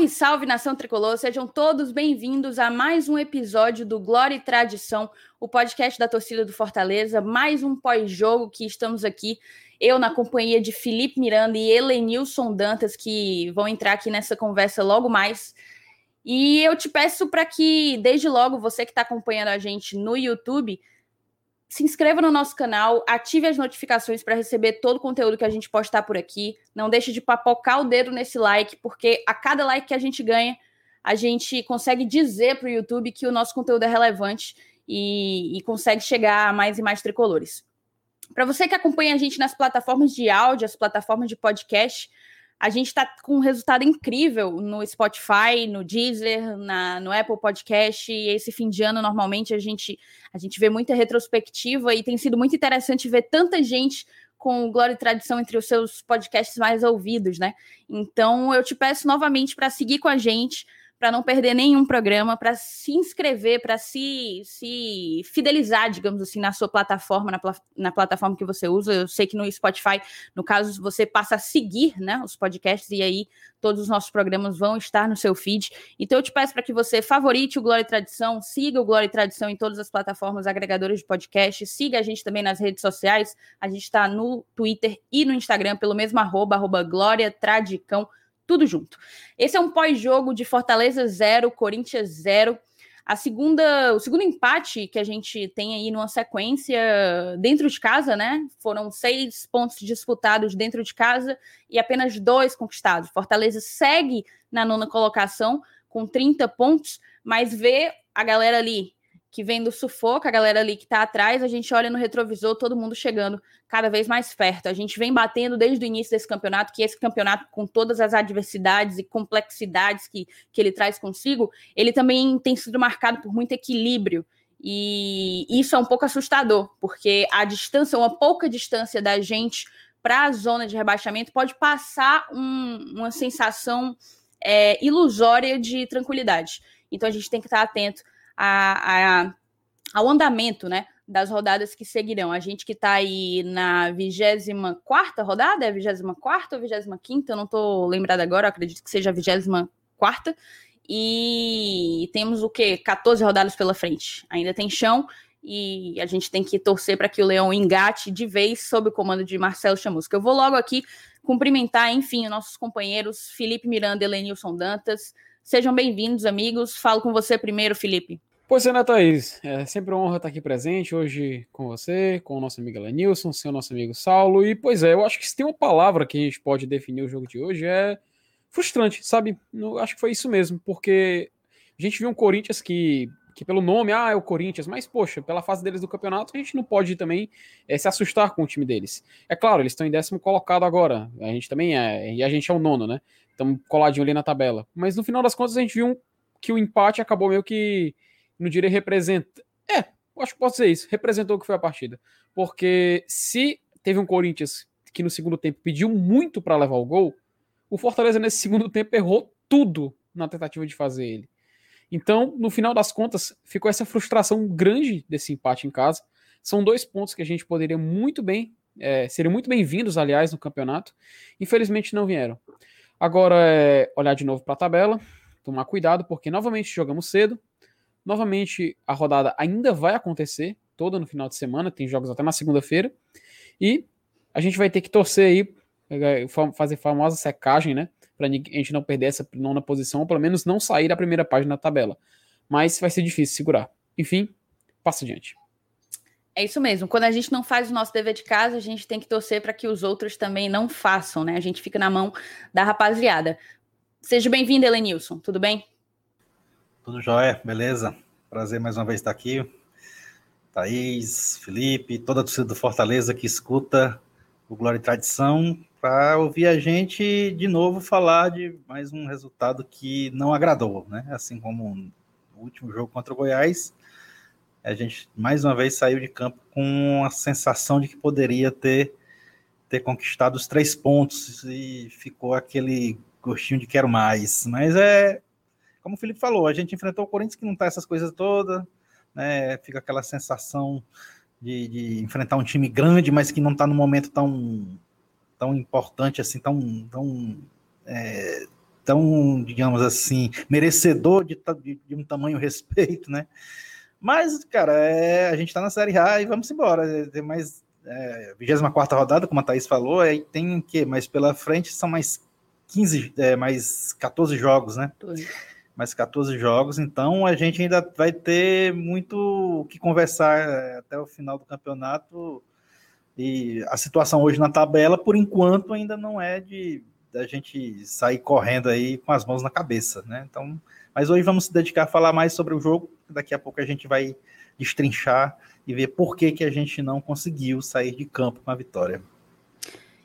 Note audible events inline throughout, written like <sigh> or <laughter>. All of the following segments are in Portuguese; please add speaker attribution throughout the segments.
Speaker 1: Salve, salve nação tricolor! Sejam todos bem-vindos a mais um episódio do Glória e Tradição, o podcast da torcida do Fortaleza. Mais um pós-jogo que estamos aqui, eu na companhia de Felipe Miranda e Helenilson Dantas, que vão entrar aqui nessa conversa logo mais. E eu te peço para que, desde logo, você que está acompanhando a gente no YouTube, se inscreva no nosso canal, ative as notificações para receber todo o conteúdo que a gente postar por aqui. Não deixe de papocar o dedo nesse like, porque a cada like que a gente ganha, a gente consegue dizer para o YouTube que o nosso conteúdo é relevante e, e consegue chegar a mais e mais tricolores. Para você que acompanha a gente nas plataformas de áudio, as plataformas de podcast, a gente está com um resultado incrível no Spotify, no Deezer, na, no Apple Podcast. E esse fim de ano, normalmente, a gente, a gente vê muita retrospectiva e tem sido muito interessante ver tanta gente com Glória e Tradição entre os seus podcasts mais ouvidos, né? Então, eu te peço novamente para seguir com a gente, para não perder nenhum programa, para se inscrever, para se, se fidelizar, digamos assim, na sua plataforma, na, na, plataforma que você usa. Eu sei que no Spotify, no caso, você passa a seguir né, os podcasts e aí todos os nossos programas vão estar no seu feed. Então eu te peço para que você favorite o Glória e Tradição, siga o Glória e Tradição em todas as plataformas agregadoras de podcast, siga a gente também nas redes sociais. A gente está no Twitter e no Instagram pelo mesmo arroba, arroba Glória Tradicão tudo junto. Esse é um pós-jogo de Fortaleza 0, Corinthians 0. A segunda, o segundo empate que a gente tem aí numa sequência dentro de casa, né? Foram seis pontos disputados dentro de casa e apenas dois conquistados. Fortaleza segue na nona colocação com 30 pontos, mas vê a galera ali que vem do sufoco, a galera ali que está atrás, a gente olha no retrovisor, todo mundo chegando cada vez mais perto. A gente vem batendo desde o início desse campeonato, que esse campeonato, com todas as adversidades e complexidades que, que ele traz consigo, ele também tem sido marcado por muito equilíbrio. E isso é um pouco assustador, porque a distância, uma pouca distância da gente para a zona de rebaixamento pode passar um, uma sensação é, ilusória de tranquilidade. Então a gente tem que estar atento a, a, ao andamento né, das rodadas que seguirão. A gente que está aí na 24 rodada, é 24 ou 25? Eu não estou lembrada agora, acredito que seja a 24. E temos o quê? 14 rodadas pela frente. Ainda tem chão e a gente tem que torcer para que o Leão engate de vez sob o comando de Marcelo Chamusca. Eu vou logo aqui cumprimentar, enfim, os nossos companheiros Felipe Miranda e Lenilson Dantas. Sejam bem-vindos, amigos. Falo com você primeiro, Felipe.
Speaker 2: Pois é, né, Thaís? É sempre uma honra estar aqui presente hoje com você, com o nosso amigo Lenilson, seu nosso amigo Saulo. E, pois é, eu acho que se tem uma palavra que a gente pode definir o jogo de hoje é frustrante, sabe? Eu acho que foi isso mesmo, porque a gente viu um Corinthians que, que pelo nome, ah, é o Corinthians, mas, poxa, pela fase deles do campeonato, a gente não pode também é, se assustar com o time deles. É claro, eles estão em décimo colocado agora, a gente também é, e a gente é o nono, né? Estamos coladinho ali na tabela. Mas no final das contas, a gente viu que o empate acabou meio que não diria representa. É, acho que pode ser isso. Representou o que foi a partida. Porque se teve um Corinthians que no segundo tempo pediu muito para levar o gol, o Fortaleza nesse segundo tempo errou tudo na tentativa de fazer ele. Então, no final das contas, ficou essa frustração grande desse empate em casa. São dois pontos que a gente poderia muito bem, é, seriam muito bem-vindos, aliás, no campeonato. Infelizmente não vieram. Agora é olhar de novo para a tabela, tomar cuidado, porque novamente jogamos cedo, Novamente, a rodada ainda vai acontecer, toda no final de semana, tem jogos até na segunda-feira. E a gente vai ter que torcer aí, eh, fazer famosa secagem, né? Para a gente não perder essa nona posição, ou pelo menos não sair da primeira página da tabela. Mas vai ser difícil segurar. Enfim, passa adiante.
Speaker 1: É isso mesmo. Quando a gente não faz o nosso dever de casa, a gente tem que torcer para que os outros também não façam, né? A gente fica na mão da rapaziada. Seja bem-vindo, Elenilson. Tudo bem?
Speaker 3: Tudo jóia, beleza? Prazer mais uma vez estar aqui. Thaís, Felipe, toda a torcida do Fortaleza que escuta o Glória e Tradição, para ouvir a gente de novo falar de mais um resultado que não agradou, né? Assim como no último jogo contra o Goiás, a gente mais uma vez saiu de campo com a sensação de que poderia ter, ter conquistado os três pontos e ficou aquele gostinho de quero mais. Mas é como o Felipe falou, a gente enfrentou o Corinthians que não tá essas coisas todas, né? Fica aquela sensação de, de enfrentar um time grande, mas que não está no momento tão, tão importante assim, tão, tão é, tão, digamos assim, merecedor de, de, de um tamanho <laughs> respeito, né? Mas, cara, é, a gente está na Série A e vamos embora. Tem mais é, 24 rodada, como a Thaís falou, aí tem o quê? Mas pela frente são mais 15, é, mais 14 jogos, né? Mais 14 jogos, então a gente ainda vai ter muito o que conversar é, até o final do campeonato. E a situação hoje na tabela, por enquanto, ainda não é de da gente sair correndo aí com as mãos na cabeça, né? Então, mas hoje vamos se dedicar a falar mais sobre o jogo. Daqui a pouco a gente vai destrinchar e ver por que, que a gente não conseguiu sair de campo com a vitória.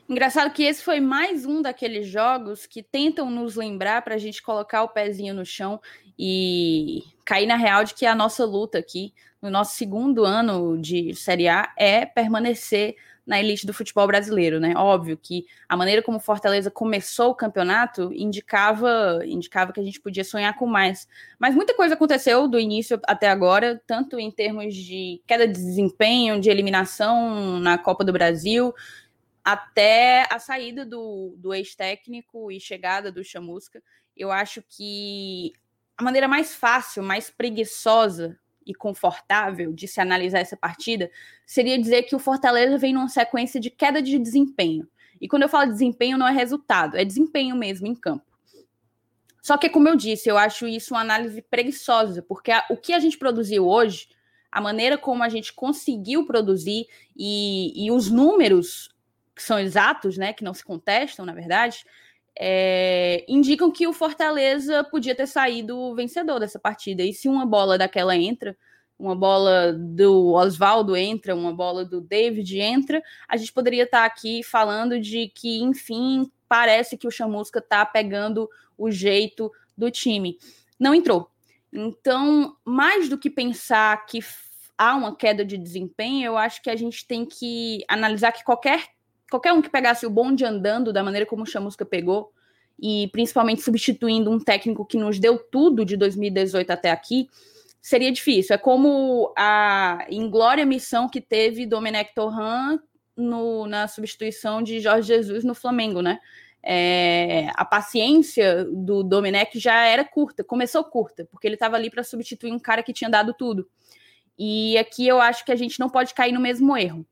Speaker 1: Engraçado que esse foi mais um daqueles jogos que tentam nos lembrar para a gente colocar o pezinho no chão e cair na real de que a nossa luta aqui, no nosso segundo ano de Série A, é permanecer na elite do futebol brasileiro, né? Óbvio que a maneira como Fortaleza começou o campeonato indicava, indicava que a gente podia sonhar com mais. Mas muita coisa aconteceu do início até agora, tanto em termos de queda de desempenho, de eliminação na Copa do Brasil, até a saída do, do ex-técnico e chegada do Chamusca. Eu acho que a maneira mais fácil, mais preguiçosa e confortável de se analisar essa partida seria dizer que o Fortaleza vem numa sequência de queda de desempenho. E quando eu falo desempenho, não é resultado, é desempenho mesmo em campo. Só que, como eu disse, eu acho isso uma análise preguiçosa, porque a, o que a gente produziu hoje, a maneira como a gente conseguiu produzir e, e os números que são exatos, né, que não se contestam, na verdade, é, indicam que o Fortaleza podia ter saído vencedor dessa partida. E se uma bola daquela entra, uma bola do Oswaldo entra, uma bola do David entra, a gente poderia estar aqui falando de que, enfim, parece que o Chamusca está pegando o jeito do time. Não entrou. Então, mais do que pensar que há uma queda de desempenho, eu acho que a gente tem que analisar que qualquer qualquer um que pegasse o bonde andando da maneira como o Chamusca pegou, e principalmente substituindo um técnico que nos deu tudo de 2018 até aqui, seria difícil. É como a inglória missão que teve Domenech Torran no, na substituição de Jorge Jesus no Flamengo, né? É, a paciência do Domenech já era curta, começou curta, porque ele estava ali para substituir um cara que tinha dado tudo. E aqui eu acho que a gente não pode cair no mesmo erro.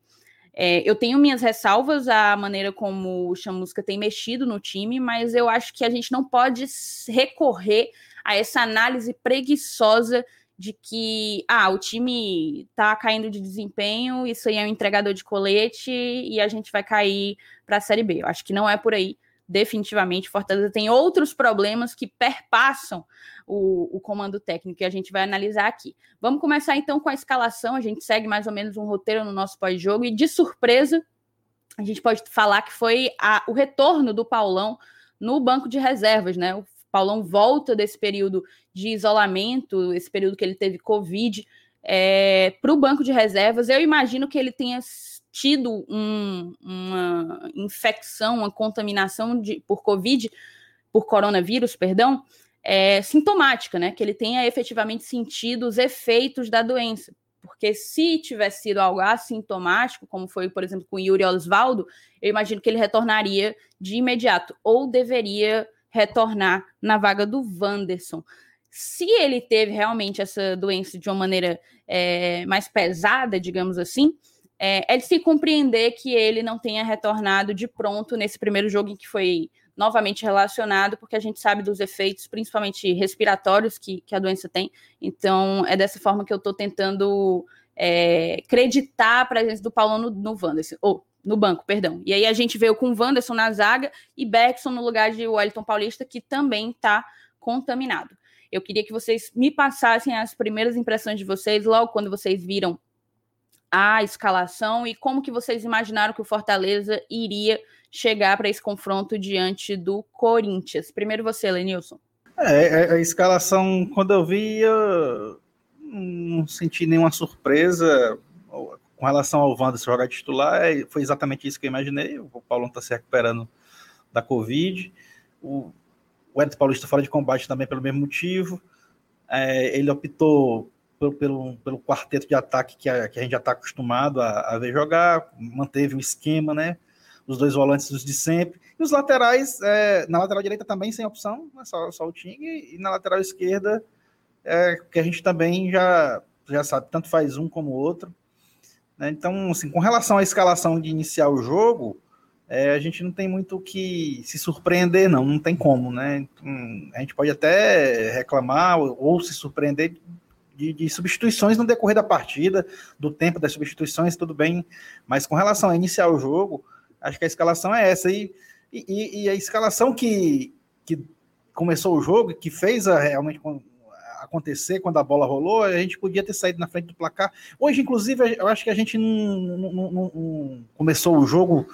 Speaker 1: É, eu tenho minhas ressalvas à maneira como o Chamusca tem mexido no time, mas eu acho que a gente não pode recorrer a essa análise preguiçosa de que ah, o time tá caindo de desempenho, isso aí é um entregador de colete e a gente vai cair para a Série B. Eu acho que não é por aí definitivamente Fortaleza tem outros problemas que perpassam o, o, comando técnico que a gente vai analisar aqui. Vamos começar então com a escalação. A gente segue mais ou menos um roteiro no nosso pós-jogo e de surpresa a gente pode falar que foi a, o retorno do Paulão no banco de reservas, né? O Paulão volta desse período de isolamento, esse período que ele teve Covid, é, para o banco de reservas. Eu imagino que ele tenha tido um, uma infecção, uma contaminação de, por Covid, por coronavírus, perdão, é, sintomática, né? Que ele tenha efetivamente sentido os efeitos da doença. Porque se tivesse sido algo assintomático, como foi, por exemplo, com Yuri Osvaldo, eu imagino que ele retornaria de imediato, ou deveria retornar na vaga do Wanderson. Se ele teve realmente essa doença de uma maneira é, mais pesada, digamos assim, é, é de se compreender que ele não tenha retornado de pronto nesse primeiro jogo em que foi novamente relacionado, porque a gente sabe dos efeitos, principalmente respiratórios, que, que a doença tem. Então, é dessa forma que eu estou tentando é, acreditar a presença do Paulo no, no Wanderson, ou no banco, perdão. E aí a gente veio com o Wanderson na zaga e Beckson no lugar de Wellington Paulista, que também está contaminado. Eu queria que vocês me passassem as primeiras impressões de vocês, logo quando vocês viram a escalação e como que vocês imaginaram que o Fortaleza iria chegar para esse confronto diante do Corinthians. Primeiro você, Lenilson.
Speaker 3: É, é, a escalação, quando eu vi, eu não senti nenhuma surpresa com relação ao Wanderson jogar titular, é, foi exatamente isso que eu imaginei. O Paulo está se recuperando da Covid. O, o Edson Paulista fora de combate também pelo mesmo motivo. É, ele optou pelo, pelo, pelo quarteto de ataque que a, que a gente já está acostumado a, a, ver jogar, manteve o esquema, né? Os dois volantes os de sempre. E os laterais, é, na lateral direita também sem opção, né, só, só o Ting, e na lateral esquerda, é, que a gente também já, já sabe, tanto faz um como o outro. Né? Então, assim, com relação à escalação de iniciar o jogo, é, a gente não tem muito o que se surpreender, não, não tem como, né? Então, a gente pode até reclamar ou, ou se surpreender de, de, substituições no decorrer da partida, do tempo das substituições, tudo bem, mas com relação a iniciar o jogo, acho que a escalação é essa. E, e, e a escalação que, que começou o jogo, que fez a, realmente acontecer quando a bola rolou, a gente podia ter saído na frente do placar. Hoje, inclusive, eu acho que a gente não, não, não, não começou o jogo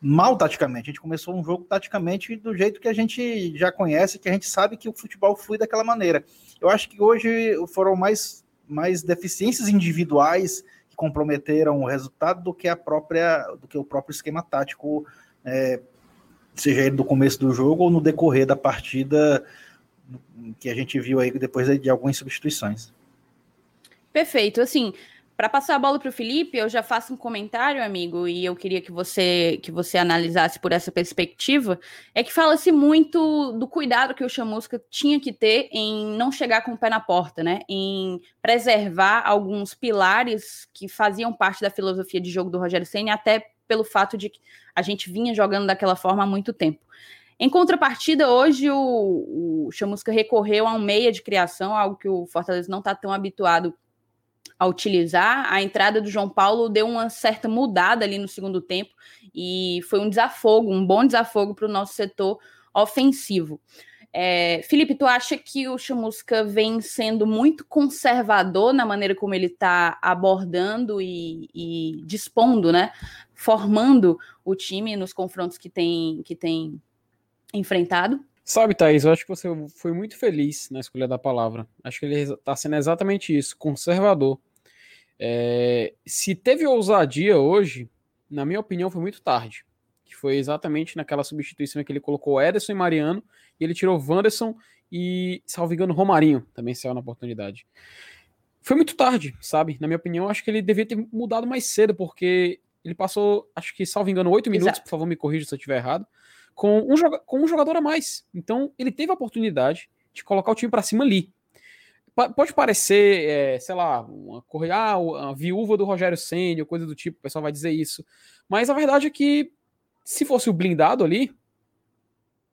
Speaker 3: mal taticamente. A gente começou um jogo taticamente do jeito que a gente já conhece, que a gente sabe que o futebol flui daquela maneira. Eu acho que hoje foram mais, mais deficiências individuais comprometeram o resultado do que a própria do que o próprio esquema tático, é, seja ele do começo do jogo ou no decorrer da partida que a gente viu aí depois de algumas substituições.
Speaker 1: Perfeito. Assim, para passar a bola para o Felipe, eu já faço um comentário, amigo, e eu queria que você que você analisasse por essa perspectiva. É que fala-se muito do cuidado que o Chamusca tinha que ter em não chegar com o pé na porta, né? Em preservar alguns pilares que faziam parte da filosofia de jogo do Rogério Senna, até pelo fato de que a gente vinha jogando daquela forma há muito tempo. Em contrapartida, hoje o, o Chamusca recorreu a um meia de criação, algo que o Fortaleza não está tão habituado a utilizar. A entrada do João Paulo deu uma certa mudada ali no segundo tempo e foi um desafogo, um bom desafogo para o nosso setor ofensivo. É, Felipe, tu acha que o Chamusca vem sendo muito conservador na maneira como ele está abordando e, e, dispondo, né? Formando o time nos confrontos que tem, que tem enfrentado?
Speaker 2: Sabe, Thaís, eu acho que você foi muito feliz na escolha da palavra. Acho que ele está sendo exatamente isso, conservador. É, se teve ousadia hoje, na minha opinião, foi muito tarde. Que foi exatamente naquela substituição que ele colocou Ederson e Mariano, e ele tirou Wanderson e, salvo engano, Romarinho também saiu na oportunidade. Foi muito tarde, sabe? Na minha opinião, acho que ele devia ter mudado mais cedo, porque ele passou, acho que, salvo engano, oito minutos, por favor, me corrija se eu estiver errado, com um, com um jogador a mais. Então, ele teve a oportunidade de colocar o time para cima ali pode parecer, é, sei lá, uma, ah, a viúva do Rogério Senna, coisa do tipo, o pessoal vai dizer isso. Mas a verdade é que, se fosse o blindado ali,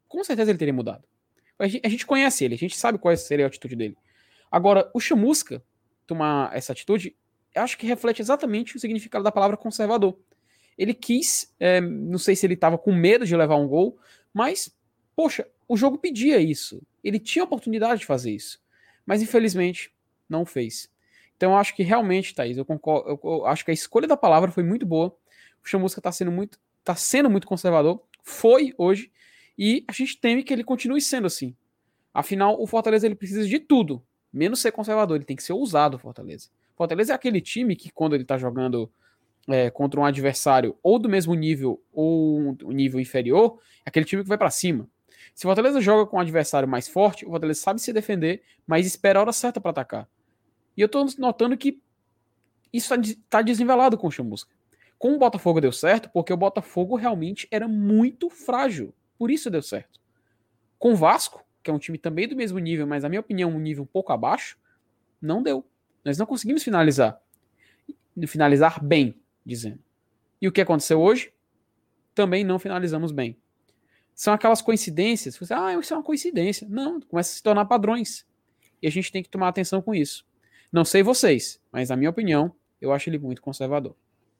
Speaker 2: com certeza ele teria mudado. A gente, a gente conhece ele, a gente sabe qual seria a atitude dele. Agora, o Chamusca tomar essa atitude, eu acho que reflete exatamente o significado da palavra conservador. Ele quis, é, não sei se ele estava com medo de levar um gol, mas, poxa, o jogo pedia isso. Ele tinha a oportunidade de fazer isso mas infelizmente não fez. Então eu acho que realmente, Thaís, eu concordo, eu, eu acho que a escolha da palavra foi muito boa. O Chamusca está sendo muito, tá sendo muito conservador, foi hoje, e a gente teme que ele continue sendo assim. Afinal, o Fortaleza ele precisa de tudo, menos ser conservador, ele tem que ser ousado, Fortaleza. Fortaleza é aquele time que quando ele está jogando é, contra um adversário ou do mesmo nível ou um nível inferior, é aquele time que vai para cima. Se o Fortaleza joga com um adversário mais forte, o Fortaleza sabe se defender, mas espera a hora certa para atacar. E eu tô notando que isso está tá desnivelado com o Chamusca. Com o Botafogo deu certo, porque o Botafogo realmente era muito frágil. Por isso deu certo. Com o Vasco, que é um time também do mesmo nível, mas na minha opinião um nível um pouco abaixo, não deu. Nós não conseguimos finalizar. Finalizar bem, dizendo. E o que aconteceu hoje? Também não finalizamos bem são aquelas coincidências. Você, ah, isso é uma coincidência. Não, começa a se tornar padrões. E a gente tem que tomar atenção com isso. Não sei vocês, mas na minha opinião, eu acho ele muito conservador.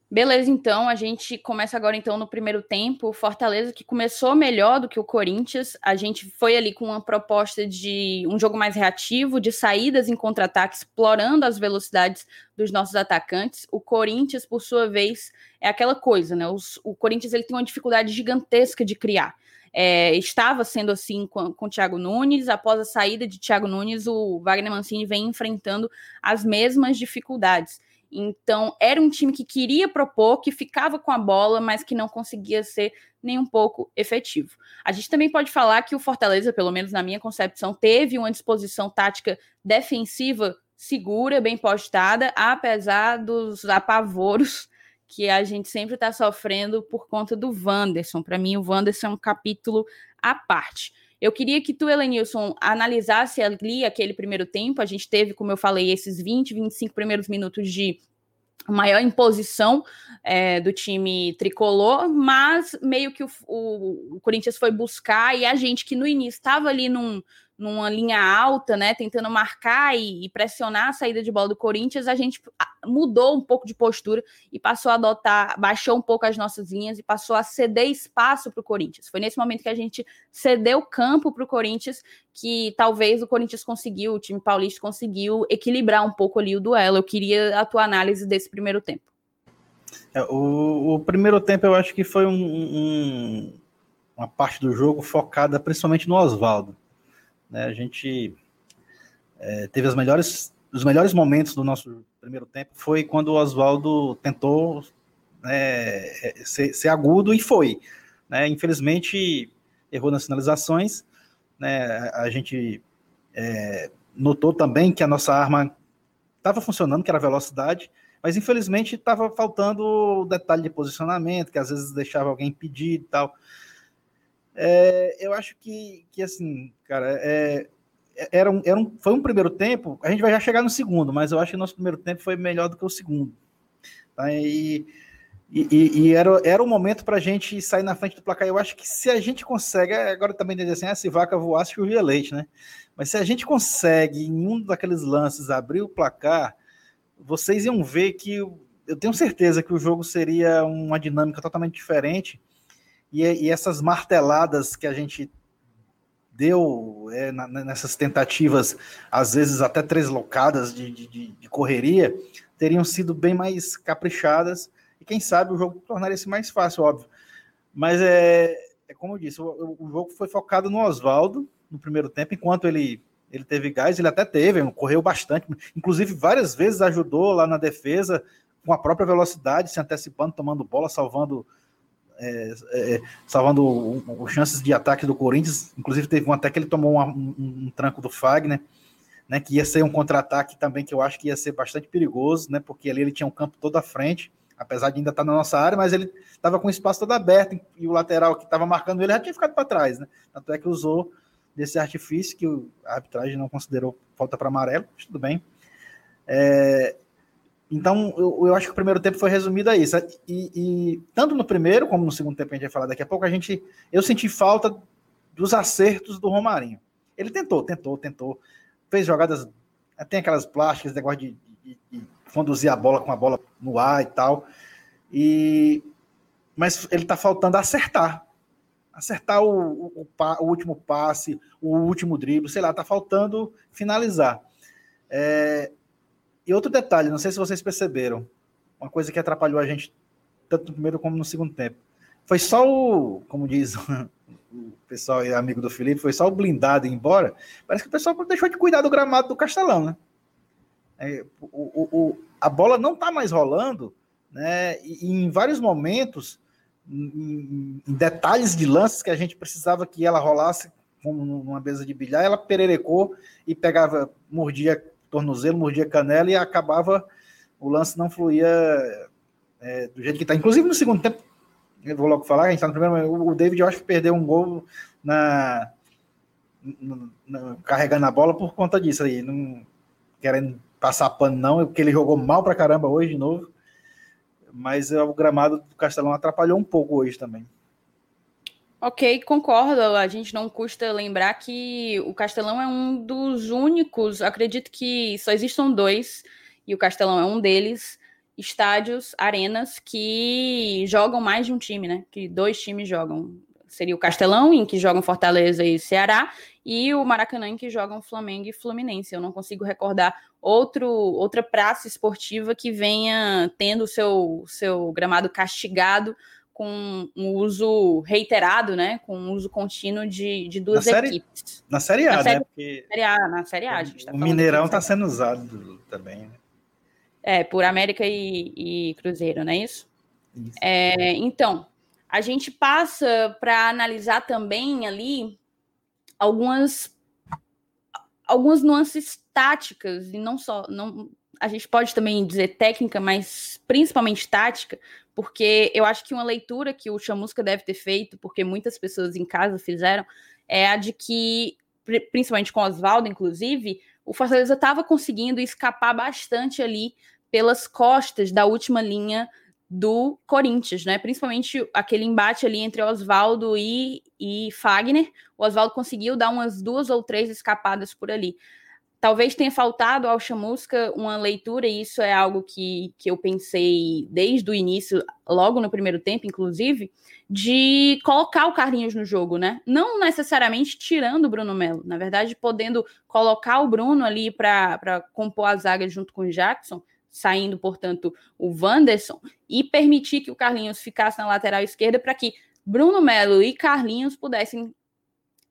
Speaker 1: Beleza, então a gente começa agora então no primeiro tempo. Fortaleza que começou melhor do que o Corinthians. A gente foi ali com uma proposta de um jogo mais reativo, de saídas em contra-ataque, explorando as velocidades dos nossos atacantes. O Corinthians, por sua vez, é aquela coisa, né? O Corinthians ele tem uma dificuldade gigantesca de criar. É, estava sendo assim com, com Thiago Nunes. Após a saída de Thiago Nunes, o Wagner Mancini vem enfrentando as mesmas dificuldades. Então, era um time que queria propor, que ficava com a bola, mas que não conseguia ser nem um pouco efetivo. A gente também pode falar que o Fortaleza, pelo menos na minha concepção, teve uma disposição tática defensiva segura, bem postada, apesar dos apavoros que a gente sempre está sofrendo por conta do Wanderson. Para mim, o Wanderson é um capítulo à parte. Eu queria que tu, Elenilson, analisasse ali aquele primeiro tempo. A gente teve, como eu falei, esses 20, 25 primeiros minutos de maior imposição é, do time tricolor, mas meio que o, o, o, Corinthians foi buscar e a gente que no início estava ali num, numa linha alta, né, tentando marcar e, pressionar a saída de bola do Corinthians, a gente mudou um pouco de postura e passou a adotar, baixou um pouco as nossas linhas e passou a ceder espaço para o Corinthians. Foi nesse momento que a gente cedeu campo para o Corinthians que talvez o Corinthians conseguiu, o time paulista conseguiu equilibrar um pouco ali o duelo. Eu queria a tua análise desse primeiro tempo.
Speaker 3: É, o, o, primeiro tempo eu acho que foi um, um, uma parte do jogo focada principalmente no Oswaldo né? A gente é, teve as melhores, os melhores momentos do nosso primeiro tempo foi quando o Oswaldo tentou né, ser, ser, agudo e foi. Né? Infelizmente, errou nas finalizações. Né? A gente é, notou também que a nossa arma estava funcionando, que era a velocidade, mas infelizmente estava faltando o detalhe de posicionamento, que às vezes deixava alguém pedir e tal. É, eu acho que, que assim, cara, é, era um, era um, foi um primeiro tempo, a gente vai já chegar no segundo, mas eu acho que o nosso primeiro tempo foi melhor do que o segundo. Tá? E, e, e, era, era o momento para a gente sair na frente do placar. Eu acho que se a gente consegue, agora também dizer assim, ah, se vaca voasse, chovia leite, né? Mas se a gente consegue, em um daqueles lances, abrir o placar, vocês iam ver que eu tenho certeza que o jogo seria uma dinâmica totalmente diferente e, e essas marteladas que a gente deu é, na, nessas tentativas, às vezes até locadas de, de, de, correria, teriam sido bem mais caprichadas, e quem sabe o jogo tornaria-se mais fácil, óbvio. Mas é, é como eu disse, o, o jogo foi focado no Oswaldo no primeiro tempo, enquanto ele, ele teve gás, ele até teve, correu bastante, inclusive várias vezes ajudou lá na defesa, com a própria velocidade, se antecipando, tomando bola, salvando é, é, salvando os chances de ataque do Corinthians. Inclusive, teve um até que ele tomou um, um, um tranco do Fagner, né, que ia ser um contra-ataque também, que eu acho que ia ser bastante perigoso, né, porque ali ele tinha um campo todo à frente, apesar de ainda estar na nossa área, mas ele estava com o espaço todo aberto e o lateral que estava marcando ele já tinha ficado para trás. Né, tanto é que usou desse artifício que a arbitragem não considerou falta para amarelo, tudo bem. É, então, eu, eu, acho que o primeiro tempo foi resumido a isso. E, e, tanto no primeiro como no segundo tempo, a gente vai falar daqui a pouco, a gente, eu senti falta dos acertos do Romarinho. Ele tentou, tentou, tentou. Fez jogadas, tem aquelas plásticas, negócio de, de, de conduzir a bola com a bola no ar e tal. E, mas ele está faltando acertar. Acertar o, o, o, último passe, o último drible, sei lá, está faltando finalizar. É, e outro detalhe, não sei se vocês perceberam, uma coisa que atrapalhou a gente tanto no primeiro como no segundo tempo. Foi só o, como diz <laughs> o pessoal e amigo do Felipe, foi só o blindado ir embora. Parece que o pessoal deixou de cuidar do gramado do Castelão, né? É, o, o, o, a bola não está mais rolando, né? E, e em vários momentos, em, em, detalhes de lances que a gente precisava que ela rolasse como numa mesa de bilhar, ela pererecou e pegava, mordia tornozelo, mordia canela e acabava, o lance não fluía é, do jeito que está. Inclusive no segundo tempo, eu vou logo falar, a gente está no primeiro, o David acho que perdeu um gol na, na, na, carregando a bola por conta disso aí, não querendo passar pano não, porque ele jogou mal pra caramba hoje de novo, mas é, o gramado do Castelão atrapalhou um pouco hoje também.
Speaker 1: Ok, concordo. A gente não custa lembrar que o Castelão é um dos únicos, acredito que só existam dois, e o Castelão é um deles, estádios, arenas que jogam mais de um time, né? Que dois times jogam. Seria o Castelão, em que jogam Fortaleza e Ceará, e o Maracanã, em que jogam Flamengo e Fluminense. Eu não consigo recordar outro, outra praça esportiva que venha tendo o seu, seu gramado castigado com um uso reiterado, né? Com um uso contínuo de, de duas
Speaker 3: na
Speaker 1: equipes.
Speaker 3: Série, na Série A, na né?
Speaker 1: Série, Porque série a, na Série A, a gente
Speaker 3: tá O Mineirão está sendo usado também, né?
Speaker 1: É, por América e, e Cruzeiro, não é isso? isso. É, então, a gente passa para analisar também ali algumas algumas nuances táticas e não só não a gente pode também dizer técnica, mas principalmente tática, porque eu acho que uma leitura que o Chamusca deve ter feito, porque muitas pessoas em casa fizeram, é a de que, principalmente com Oswaldo, inclusive, o Fortaleza estava conseguindo escapar bastante ali pelas costas da última linha do Corinthians, né? Principalmente aquele embate ali entre Oswaldo e, e Fagner. O Oswaldo conseguiu dar umas duas ou três escapadas por ali. Talvez tenha faltado ao Chamusca uma leitura, e isso é algo que, que eu pensei desde o início, logo no primeiro tempo, inclusive, de colocar o Carlinhos no jogo, né? Não necessariamente tirando o Bruno Melo, na verdade, podendo colocar o Bruno ali para compor a zaga junto com o Jackson, saindo, portanto, o Wanderson, e permitir que o Carlinhos ficasse na lateral esquerda para que Bruno Melo e Carlinhos pudessem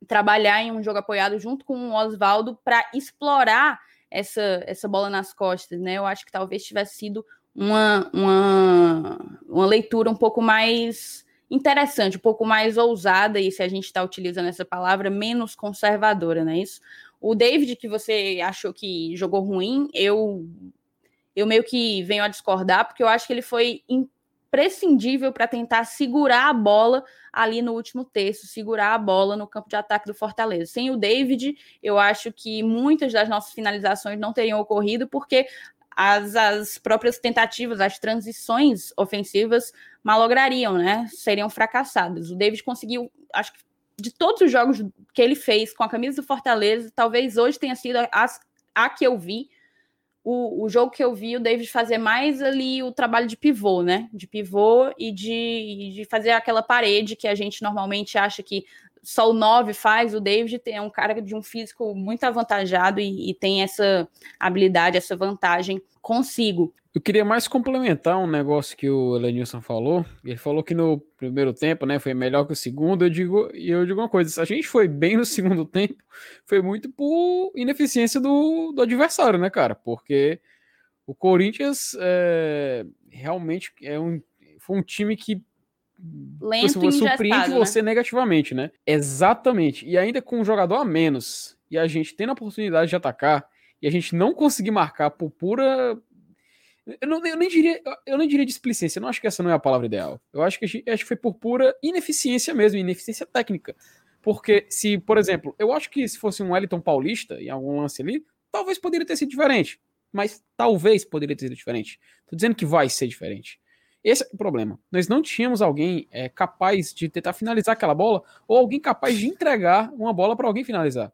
Speaker 1: trabalhar em um jogo apoiado junto com o Oswaldo para explorar essa, essa bola nas costas, né? Eu acho que talvez tivesse sido uma, uma, uma leitura um pouco mais interessante, um pouco mais ousada, e se a gente está utilizando essa palavra, menos conservadora, não é isso? O David, que você achou que jogou ruim, eu, eu meio que venho a discordar, porque eu acho que ele foi imprescindível para tentar segurar a bola ali no último terço, segurar a bola no campo de ataque do Fortaleza. Sem o David, eu acho que muitas das nossas finalizações não teriam ocorrido, porque as, as próprias tentativas, as transições ofensivas malograriam, né? Seriam fracassadas. O David conseguiu, acho que de todos os jogos que ele fez com a camisa do Fortaleza, talvez hoje tenha sido a, a que eu vi o, o jogo que eu vi o David fazer mais ali o trabalho de pivô, né? De pivô e de, de fazer aquela parede que a gente normalmente acha que só o 9 faz, o David é um cara de um físico muito avantajado e, e tem essa habilidade, essa vantagem consigo.
Speaker 2: Eu queria mais complementar um negócio que o Elenilson falou. Ele falou que no primeiro tempo, né, foi melhor que o segundo. Eu digo, e eu digo uma coisa: a gente foi bem no <laughs> segundo tempo, foi muito por ineficiência do, do adversário, né, cara? Porque o Corinthians é, realmente é um, foi um time que
Speaker 1: Lento você,
Speaker 2: surpreende né? você negativamente, né? Exatamente. E ainda com um jogador a menos e a gente tendo a oportunidade de atacar e a gente não conseguir marcar por pura eu, não, eu nem diria, eu nem diria displicência, eu não acho que essa não é a palavra ideal. Eu acho que, acho que foi por pura ineficiência mesmo, ineficiência técnica. Porque se, por exemplo, eu acho que se fosse um Wellington Paulista em algum lance ali, talvez poderia ter sido diferente. Mas talvez poderia ter sido diferente. Tô dizendo que vai ser diferente. Esse é o problema. Nós não tínhamos alguém é, capaz de tentar finalizar aquela bola ou alguém capaz de entregar uma bola para alguém finalizar.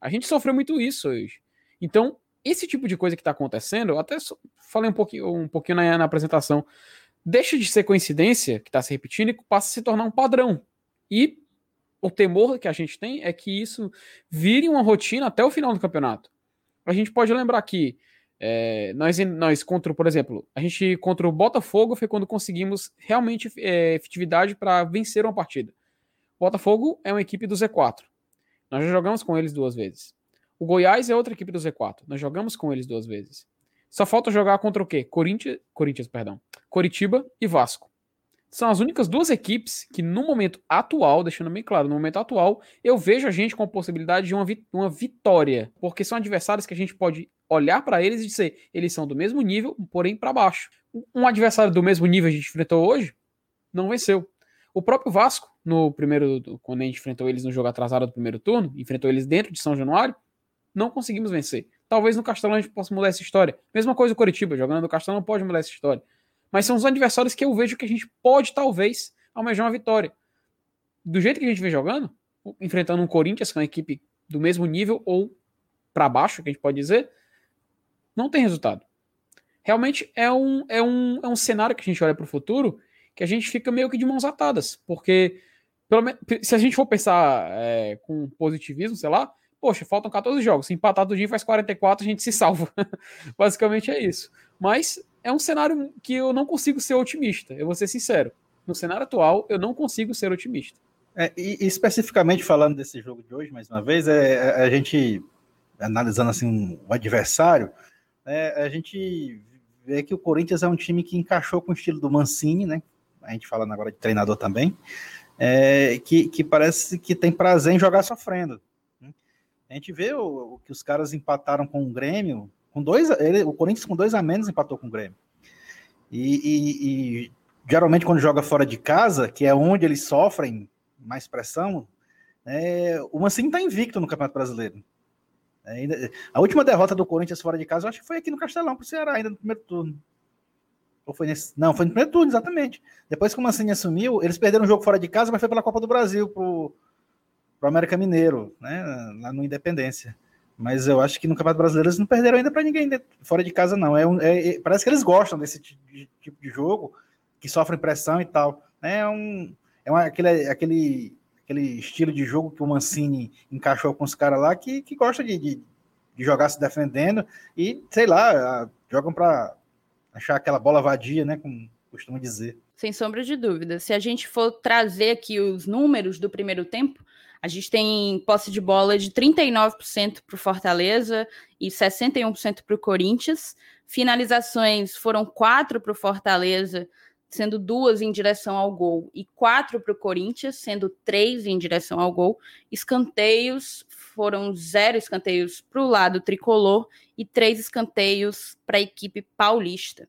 Speaker 2: A gente sofreu muito isso hoje. Então, esse tipo de coisa que está acontecendo, até falei um pouquinho, um pouquinho na, na apresentação, deixa de ser coincidência que está se repetindo e passa a se tornar um padrão. E o temor que a gente tem é que isso vire uma rotina até o final do campeonato. A gente pode lembrar que é, nós, nós contra, por exemplo, a gente contra o Botafogo foi quando conseguimos realmente é, efetividade para vencer uma partida. O Botafogo é uma equipe do Z4. Nós já jogamos com eles duas vezes. O Goiás é outra equipe do Z4. Nós jogamos com eles duas vezes. Só falta jogar contra o quê? Corinthians, Corinthians, perdão. Coritiba e Vasco. São as únicas duas equipes que, no momento atual, deixando bem claro, no momento atual, eu vejo a gente com a possibilidade de uma, vi uma vitória. Porque são adversários que a gente pode olhar para eles e dizer, eles são do mesmo nível, porém para baixo. Um adversário do mesmo nível a gente enfrentou hoje, não venceu. O próprio Vasco, no primeiro, quando a gente enfrentou eles no jogo atrasado do primeiro turno, enfrentou eles dentro de São Januário, não conseguimos vencer. Talvez no Castelão a gente possa mudar essa história. Mesma coisa o Coritiba, jogando no Castelão pode mudar essa história. Mas são os adversários que eu vejo que a gente pode, talvez, almejar uma vitória. Do jeito que a gente vem jogando, enfrentando um Corinthians, que é uma equipe do mesmo nível ou para baixo, que a gente pode dizer, não tem resultado. Realmente é um, é um, é um cenário que a gente olha para o futuro que a gente fica meio que de mãos atadas, porque pelo menos, se a gente for pensar é, com positivismo, sei lá, poxa, faltam 14 jogos. Se empatar do dia faz 44, a gente se salva. <laughs> Basicamente é isso. Mas é um cenário que eu não consigo ser otimista, eu vou ser sincero. No cenário atual, eu não consigo ser otimista.
Speaker 3: É, e, especificamente falando desse jogo de hoje, mais uma vez, é, é a gente analisando assim o adversário, é, a gente vê que o Corinthians é um time que encaixou com o estilo do Mancini, né? A gente falando agora de treinador também, é, que, que parece que tem prazer em jogar sofrendo. A gente vê o, o que os caras empataram com o Grêmio Com dois, ele, o Corinthians com dois a menos empatou com o Grêmio. E, e, e, geralmente quando joga fora de casa, que é onde eles sofrem mais pressão, é, o Mancini está invicto no Campeonato Brasileiro. A última derrota do Corinthians fora de casa, eu acho que foi aqui no Castelão para o Ceará, ainda no primeiro turno. Ou foi nesse... Não, foi no primeiro turno, exatamente. Depois que o Mancini assumiu, eles perderam o jogo fora de casa, mas foi pela Copa do Brasil pro, pro América Mineiro, né? Lá no Independência. Mas eu acho que no Campeonato Brasileiro eles não perderam ainda para ninguém fora de casa, não. É, um, é, é, parece que eles gostam desse tipo de, tipo de jogo, que sofrem pressão e tal. É um. É uma, aquele, aquele, aquele estilo de jogo que o Mancini encaixou com os caras lá que, que gosta de, de, de, jogar se defendendo e, sei lá, jogam para achar aquela bola vadia, né? Como costuma dizer.
Speaker 1: Sem sombra de dúvida. Se a gente for trazer aqui os números do primeiro tempo, a gente tem posse de bola de 39% para o Fortaleza e 61% para o Corinthians. Finalizações foram quatro para o Fortaleza, sendo duas em direção ao gol, e quatro para o Corinthians, sendo três em direção ao gol. Escanteios foram zero escanteios para o lado tricolor e três escanteios para a equipe paulista.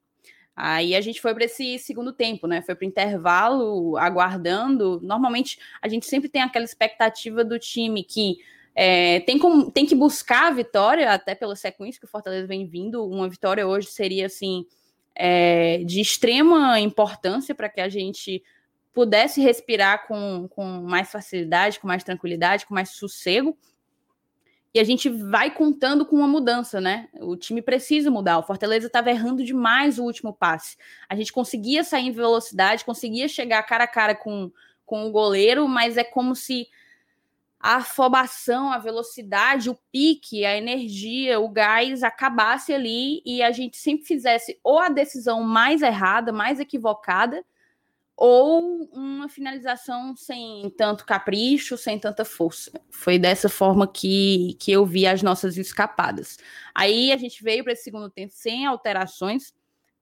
Speaker 1: Aí a gente foi para esse segundo tempo, né? Foi para o intervalo, aguardando. Normalmente a gente sempre tem aquela expectativa do time que é, tem, como, tem que buscar a vitória, até pela sequência que o Fortaleza vem vindo. Uma vitória hoje seria assim é, de extrema importância para que a gente pudesse respirar com, com mais facilidade, com mais tranquilidade, com mais sossego e a gente vai contando com uma mudança, né? O time precisa mudar. O Fortaleza estava errando demais o último passe. A gente conseguia sair em velocidade, conseguia chegar cara a cara com, com o goleiro, mas é como se a afobação, a velocidade, o pique, a energia, o gás acabasse ali e a gente sempre fizesse ou a decisão mais errada, mais equivocada, ou uma finalização sem tanto capricho, sem tanta força. Foi dessa forma que, que eu vi as nossas escapadas. Aí a gente veio para esse segundo tempo sem alterações.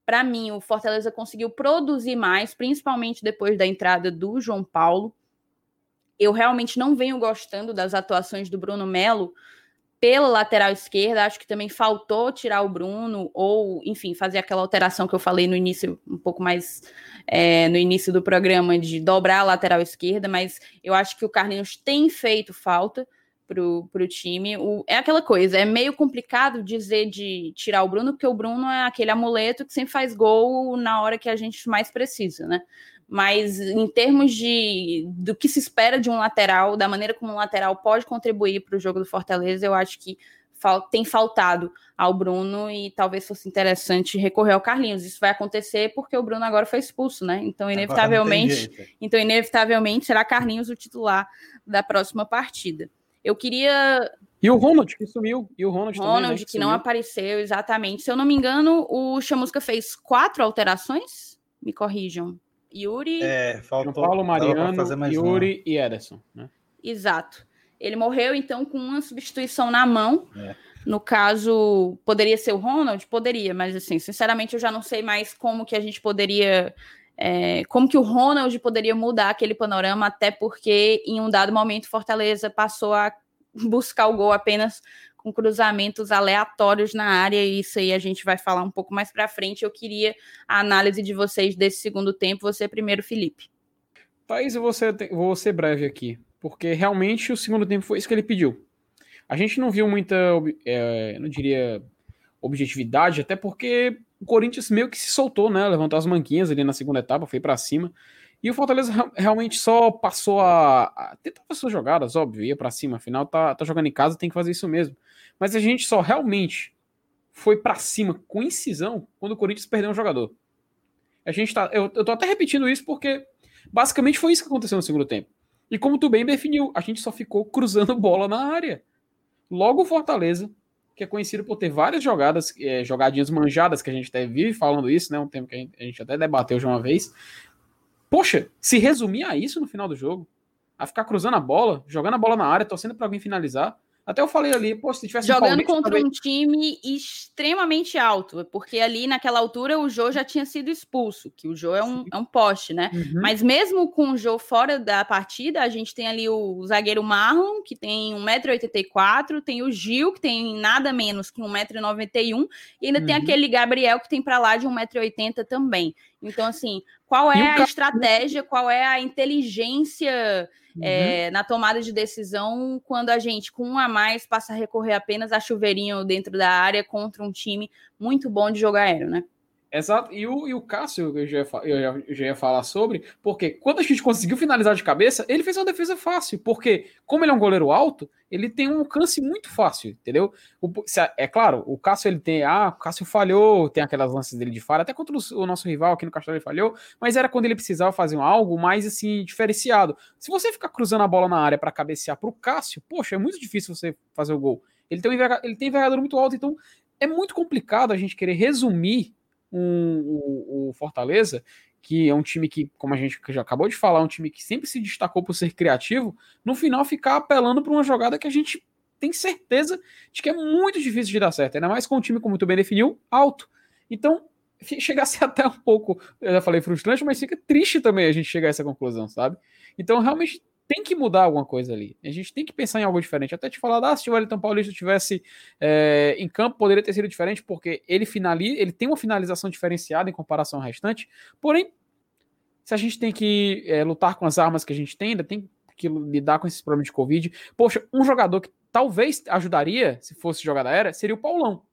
Speaker 1: Para mim, o Fortaleza conseguiu produzir mais, principalmente depois da entrada do João Paulo. Eu realmente não venho gostando das atuações do Bruno Melo pela lateral esquerda, acho que também faltou tirar o Bruno, ou, enfim, fazer aquela alteração que eu falei no início, um pouco mais é, no início do programa, de dobrar a lateral esquerda, mas eu acho que o Carlinhos tem feito falta para o time. É aquela coisa, é meio complicado dizer de tirar o Bruno, porque o Bruno é aquele amuleto que sempre faz gol na hora que a gente mais precisa, né? Mas em termos de do que se espera de um lateral, da maneira como um lateral pode contribuir para o jogo do Fortaleza, eu acho que fal tem faltado ao Bruno e talvez fosse interessante recorrer ao Carlinhos. Isso vai acontecer porque o Bruno agora foi expulso, né? Então, inevitavelmente, então inevitavelmente será Carlinhos o titular da próxima partida. Eu queria
Speaker 2: e o Ronald que sumiu, e o Ronald,
Speaker 1: Ronald
Speaker 2: também,
Speaker 1: né, que, que não apareceu exatamente. Se eu não me engano, o Chamusca fez quatro alterações. Me corrijam. Yuri.
Speaker 3: É, faltou.
Speaker 2: Paulo Mariano, Yuri uma. e Ederson. Né?
Speaker 1: Exato. Ele morreu, então, com uma substituição na mão. É. No caso, poderia ser o Ronald? Poderia, mas assim, sinceramente, eu já não sei mais como que a gente poderia. É, como que o Ronald poderia mudar aquele panorama, até porque em um dado momento Fortaleza passou a <laughs> buscar o gol apenas com cruzamentos aleatórios na área, e isso aí a gente vai falar um pouco mais para frente. Eu queria a análise de vocês desse segundo tempo. Você primeiro, Felipe.
Speaker 2: Thaís, eu vou ser, vou ser breve aqui, porque realmente o segundo tempo foi isso que ele pediu. A gente não viu muita, é, não diria, objetividade, até porque o Corinthians meio que se soltou, né? Levantou as manquinhas ali na segunda etapa, foi para cima. E o Fortaleza realmente só passou a, a tentar fazer suas jogadas, óbvio, ia para cima, afinal tá, tá jogando em casa, tem que fazer isso mesmo. Mas a gente só realmente foi para cima com incisão quando o Corinthians perdeu um jogador. A gente tá, eu, eu tô até repetindo isso porque basicamente foi isso que aconteceu no segundo tempo. E como tu bem definiu, a gente só ficou cruzando <laughs> bola na área. Logo o Fortaleza, que é conhecido por ter várias jogadas, é, jogadinhas manjadas, que a gente até vive falando isso, né? Um tempo que a gente, a gente até debateu já uma vez. Poxa, se resumir a isso no final do jogo, a ficar cruzando a bola, jogando a bola na área, torcendo para alguém finalizar, Até eu falei ali, pô, se tivesse
Speaker 1: Jogando um contra também... um time extremamente alto, porque ali naquela altura o Jô já tinha sido expulso, que o Jô é um, é um poste, né? Uhum. Mas mesmo com o Jô fora da partida, a gente tem ali o zagueiro Marlon, que tem 1,84m, tem o Gil, que tem nada menos que 1,91m, e ainda uhum. tem aquele Gabriel, que tem para lá de 1,80m também. Então, assim, qual é a estratégia, qual é a inteligência uhum. é, na tomada de decisão quando a gente, com um a mais, passa a recorrer apenas a chuveirinho dentro da área contra um time muito bom de jogo aéreo, né?
Speaker 2: Exato, e o, e o Cássio, eu já, eu, já, eu já ia falar sobre, porque quando a gente conseguiu finalizar de cabeça, ele fez uma defesa fácil, porque como ele é um goleiro alto, ele tem um alcance muito fácil, entendeu? O, é claro, o Cássio ele tem, ah, o Cássio falhou, tem aquelas lances dele de falha, até contra o, o nosso rival aqui no Castelo ele falhou, mas era quando ele precisava fazer algo mais assim diferenciado. Se você ficar cruzando a bola na área para cabecear para o Cássio, poxa, é muito difícil você fazer o gol. Ele tem, um ele tem envergadura muito alta, então é muito complicado a gente querer resumir um, o, o, Fortaleza, que é um time que, como a gente já acabou de falar, é um time que sempre se destacou por ser criativo, no final ficar apelando para uma jogada que a gente tem certeza de que é muito difícil de dar certo, ainda mais com um time, como muito bem definiu, alto. Então, chega a ser <laughs> até um pouco, eu já falei frustrante, mas fica triste também a gente chegar a essa conclusão, sabe? Então, realmente tem que mudar alguma coisa ali. A gente tem que pensar em algo diferente. Até te falar, ah, se o Wellington Paulista tivesse é, em campo, poderia ter sido diferente, porque ele finaliza, ele tem uma finalização diferenciada em comparação ao restante. Porém, se a gente tem que é, lutar com as armas que a gente tem, ainda tem que lidar com esses problemas de Covid. Poxa, um jogador que talvez ajudaria, se fosse jogada aérea, seria o Paulão.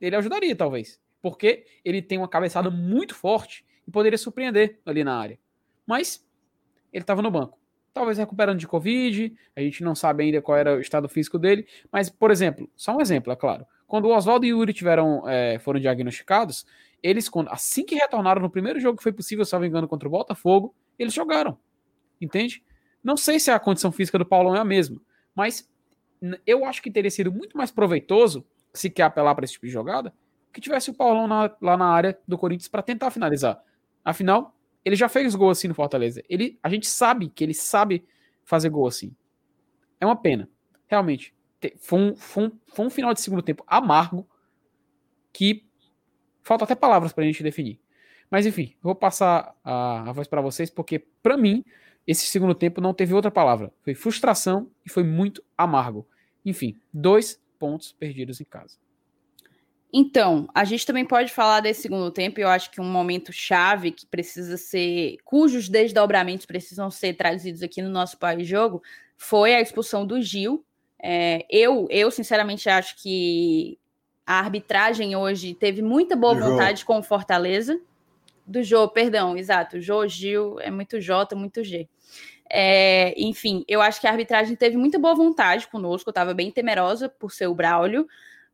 Speaker 2: Ele ajudaria, talvez. Porque ele tem uma cabeçada muito forte e poderia surpreender ali na área. Mas ele estava no banco talvez recuperando de Covid, a gente não sabe ainda qual era o estado físico dele, mas, por exemplo, só um exemplo, é claro, quando o Oswaldo e o Yuri tiveram, é, foram diagnosticados, eles, assim que retornaram no primeiro jogo que foi possível, me engano, contra o Botafogo, eles jogaram, entende? Não sei se a condição física do Paulão é a mesma, mas eu acho que teria sido muito mais proveitoso, se quer apelar para esse tipo de jogada, que tivesse o Paulão na, lá na área do Corinthians para tentar finalizar. Afinal, ele já fez gol assim no Fortaleza. Ele, a gente sabe que ele sabe fazer gol assim. É uma pena. Realmente. Foi um, foi um, foi um final de segundo tempo amargo que falta até palavras para a gente definir. Mas enfim, vou passar a, a voz para vocês porque, para mim, esse segundo tempo não teve outra palavra. Foi frustração e foi muito amargo. Enfim, dois pontos perdidos em casa.
Speaker 1: Então, a gente também pode falar desse segundo tempo, eu acho que um momento chave que precisa ser, cujos desdobramentos precisam ser trazidos aqui no nosso pós-jogo, foi a expulsão do Gil. É, eu, eu, sinceramente, acho que a arbitragem hoje teve muita boa vontade com o Fortaleza. Do Jô, perdão, exato. Jô, Gil, é muito J, muito G. É, enfim, eu acho que a arbitragem teve muita boa vontade conosco, eu estava bem temerosa por ser o Braulio,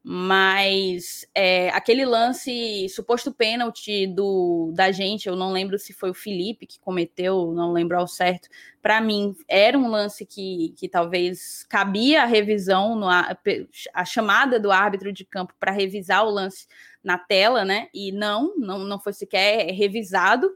Speaker 1: mas é, aquele lance, suposto pênalti do da gente, eu não lembro se foi o Felipe que cometeu, não lembro ao certo. Para mim, era um lance que, que talvez cabia a revisão, no, a chamada do árbitro de campo para revisar o lance na tela, né? E não, não, não foi sequer revisado.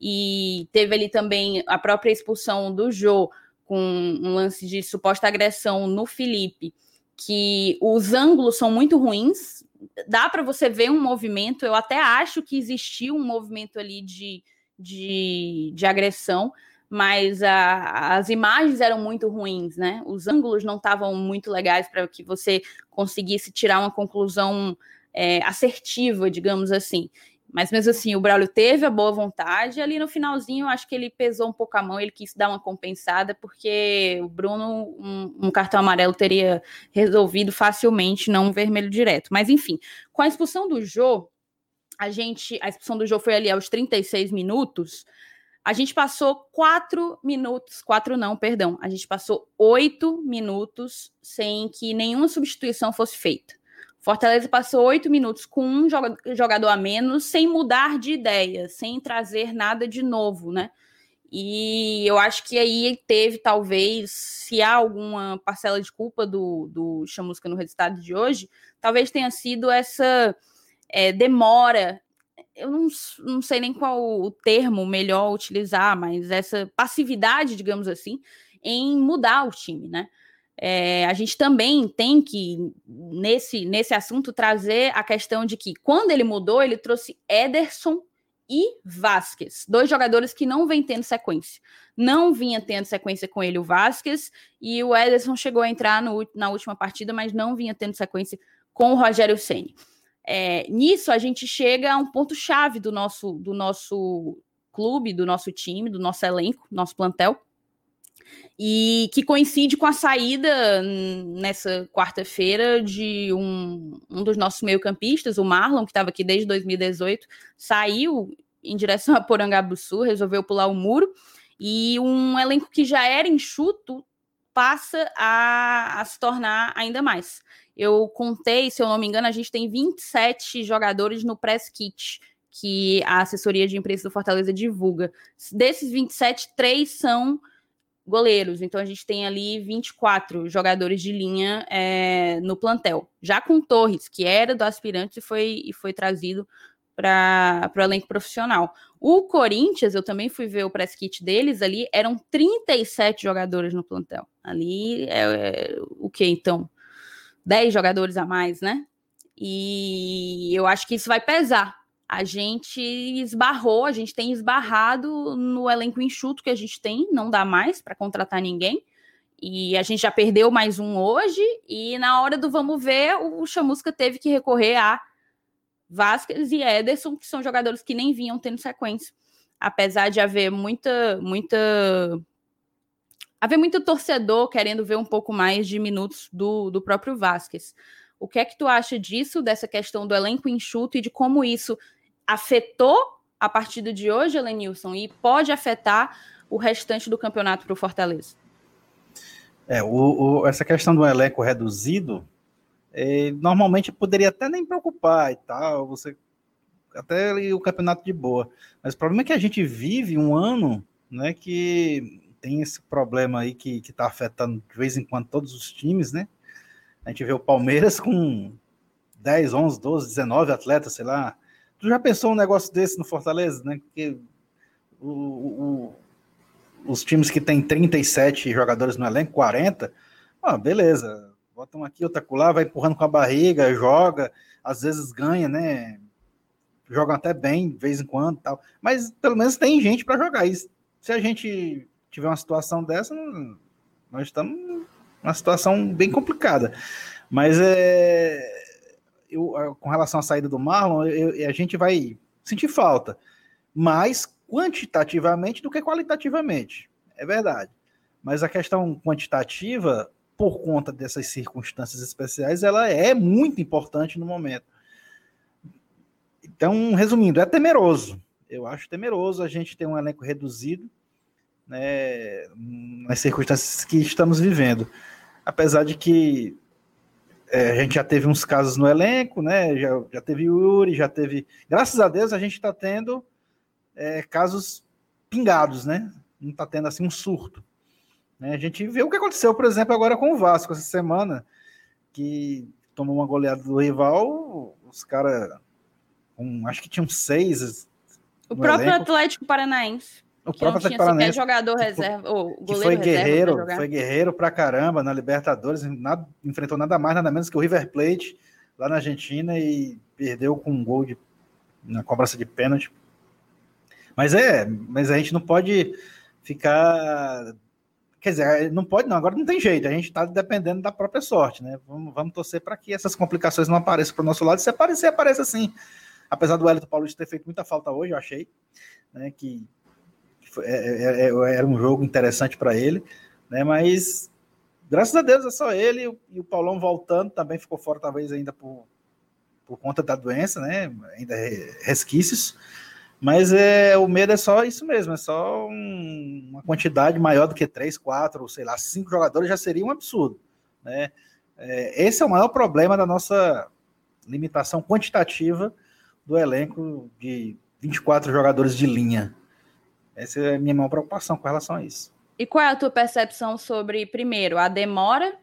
Speaker 1: E teve ali também a própria expulsão do Jô com um lance de suposta agressão no Felipe que os ângulos são muito ruins. Dá para você ver um movimento. Eu até acho que existiu um movimento ali de, de, de agressão, mas a, as imagens eram muito ruins, né? Os ângulos não estavam muito legais para que você conseguisse tirar uma conclusão é, assertiva, digamos assim. Mas mesmo assim, o Braulio teve a boa vontade. Ali no finalzinho, acho que ele pesou um pouco a mão, ele quis dar uma compensada, porque o Bruno, um, um, cartão amarelo teria resolvido facilmente, não um vermelho direto. Mas enfim, com a expulsão do Jô, a gente. A expulsão do Jô foi ali aos 36 minutos. A gente passou quatro minutos, quatro não, perdão. A gente passou oito minutos sem que nenhuma substituição fosse feita. Fortaleza passou oito minutos com um jogador a menos, sem mudar de ideia, sem trazer nada de novo, né? E eu acho que aí teve, talvez, se há alguma parcela de culpa do, do Chamusca no resultado de hoje, talvez tenha sido essa é, demora. Eu não, não sei nem qual o termo melhor utilizar, mas essa passividade, digamos assim, em mudar o time, né? É, a gente também tem que, nesse, nesse assunto, trazer a questão de que, quando ele mudou, ele trouxe Ederson e Vasquez, dois jogadores que não vêm tendo sequência. Não vinha tendo sequência com ele o Vasquez, e o Ederson chegou a entrar no, na última partida, mas não vinha tendo sequência com o Rogério Ceni. É, nisso, a gente chega a um ponto-chave do nosso, do nosso clube, do nosso time, do nosso elenco, nosso plantel, e que coincide com a saída nessa quarta-feira de um, um dos nossos meio-campistas, o Marlon, que estava aqui desde 2018, saiu em direção a Porangabuçu, resolveu pular o muro, e um elenco que já era enxuto passa a, a se tornar ainda mais. Eu contei, se eu não me engano, a gente tem 27 jogadores no press kit, que a assessoria de imprensa do Fortaleza divulga. Desses 27, três são goleiros. Então a gente tem ali 24 jogadores de linha é, no plantel. Já com Torres, que era do aspirante e foi, e foi trazido para o elenco profissional. O Corinthians, eu também fui ver o press kit deles ali, eram 37 jogadores no plantel. Ali é, é o que então? 10 jogadores a mais, né? E eu acho que isso vai pesar a gente esbarrou, a gente tem esbarrado no elenco enxuto que a gente tem, não dá mais para contratar ninguém. E a gente já perdeu mais um hoje, e na hora do vamos ver, o Chamusca teve que recorrer a Vasquez e Ederson, que são jogadores que nem vinham tendo sequência. Apesar de haver muita, muita. haver muito torcedor querendo ver um pouco mais de minutos do, do próprio Vasquez. O que é que tu acha disso, dessa questão do elenco enxuto e de como isso afetou a partida de hoje, Elenilson, e pode afetar o restante do campeonato para o Fortaleza?
Speaker 3: É, o, o, essa questão do elenco reduzido, é, normalmente poderia até nem preocupar e tal, você até o campeonato de boa. Mas o problema é que a gente vive um ano, né, que tem esse problema aí que está afetando de vez em quando todos os times, né? A gente vê o Palmeiras com 10, 11, 12, 19 atletas, sei lá, Tu já pensou um negócio desse no Fortaleza, né? Porque o, o, os times que tem 37 jogadores no elenco, 40, ah, beleza, botam aqui, outra lá, vai empurrando com a barriga, joga, às vezes ganha, né? Jogam até bem, de vez em quando tal. Mas pelo menos tem gente para jogar isso. Se a gente tiver uma situação dessa, nós estamos numa situação bem complicada. Mas é eu, com relação à saída do Marlon, eu, a gente vai sentir falta, mais quantitativamente do que qualitativamente, é verdade. Mas a questão quantitativa, por conta dessas circunstâncias especiais, ela é muito importante no momento. Então, resumindo, é temeroso. Eu acho temeroso a gente ter um elenco reduzido né, nas circunstâncias que estamos vivendo. Apesar de que é, a gente já teve uns casos no elenco, né? Já, já teve o Yuri, já teve. Graças a Deus a gente está tendo é, casos pingados, né? Não está tendo assim um surto. Né? A gente vê o que aconteceu, por exemplo, agora com o Vasco essa semana, que tomou uma goleada do rival, os caras, um, acho que tinham seis.
Speaker 1: O próprio elenco. Atlético Paranaense.
Speaker 3: O que próprio Atlético Paranaense.
Speaker 1: jogador reserva, ou
Speaker 3: que foi guerreiro, foi guerreiro pra caramba na Libertadores, nada, enfrentou nada mais, nada menos que o River Plate lá na Argentina e perdeu com um gol de, na cobrança de pênalti. Mas é, mas a gente não pode ficar. Quer dizer, não pode, não, agora não tem jeito, a gente está dependendo da própria sorte, né? Vamos, vamos torcer para que essas complicações não apareçam para o nosso lado. Se aparecer, aparece assim. Apesar do Elton Paulista ter feito muita falta hoje, eu achei, né? Que era um jogo interessante para ele, né? Mas graças a Deus é só ele e o Paulão voltando também ficou fora, talvez ainda por, por conta da doença, né? Ainda resquícios. Mas é, o medo é só isso mesmo, é só um, uma quantidade maior do que três, quatro, sei lá, cinco jogadores já seria um absurdo. Né? É, esse é o maior problema da nossa limitação quantitativa do elenco de 24 jogadores de linha. Essa é a minha maior preocupação com relação a isso.
Speaker 1: E qual é a tua percepção sobre, primeiro, a demora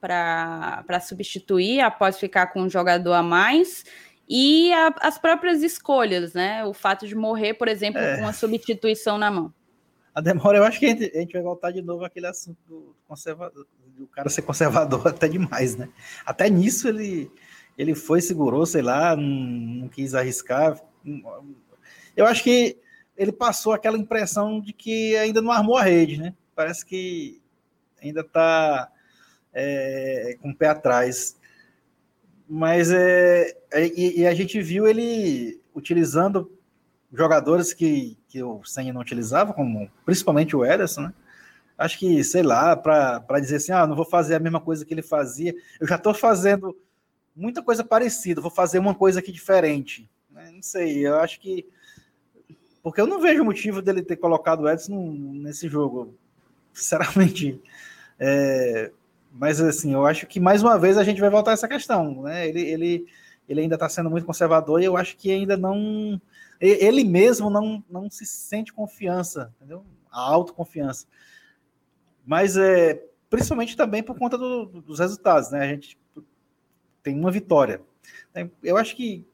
Speaker 1: para substituir após ficar com um jogador a mais e a, as próprias escolhas, né? O fato de morrer, por exemplo, é. com uma substituição na mão.
Speaker 3: a demora, eu acho que a gente, a gente vai voltar de novo àquele assunto do conservador, do cara ser conservador <laughs> até demais, né? Até nisso ele, ele foi, segurou, sei lá, não, não quis arriscar. Eu acho que ele passou aquela impressão de que ainda não armou a rede, né? Parece que ainda está é, com o pé atrás. Mas é, é, e, e, a gente viu ele utilizando jogadores que, que o Senna não utilizava, como principalmente o Ederson, né? Acho que, sei lá, para dizer assim, ah, não vou fazer a mesma coisa que ele fazia, eu já estou fazendo muita coisa parecida, vou fazer uma coisa aqui diferente. Né? Não sei, eu acho que. Porque eu não vejo motivo dele ter colocado o Edson nesse jogo. Sinceramente. É... Mas assim, eu acho que mais uma vez a gente vai voltar a essa questão. Né? Ele, ele, ele ainda está sendo muito conservador e eu acho que ainda não. Ele mesmo não, não se sente confiança, entendeu? A autoconfiança. Mas é, principalmente também por conta do, dos resultados, né? A gente tem uma vitória. Eu acho que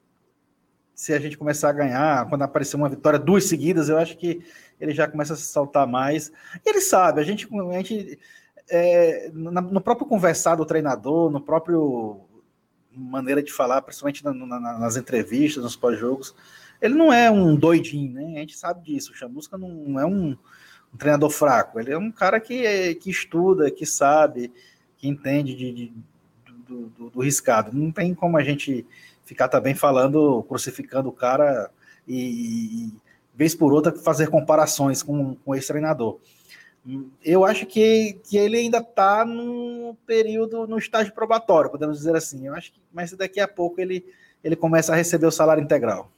Speaker 3: se a gente começar a ganhar, quando aparecer uma vitória, duas seguidas, eu acho que ele já começa a se saltar mais. E ele sabe, a gente, a gente é, no próprio conversar do treinador, no próprio maneira de falar, principalmente na, na, nas entrevistas, nos pós-jogos, ele não é um doidinho, né? A gente sabe disso. O Chamusca não é um, um treinador fraco, ele é um cara que, que estuda, que sabe, que entende de, de do, do, do, riscado. Não tem como a gente ficar também falando, crucificando o cara e, e vez por outra, fazer comparações com, com esse treinador. Eu acho que, que ele ainda está no período, no estágio probatório, podemos dizer assim. Eu acho que, mas daqui a pouco ele, ele começa a receber o salário integral.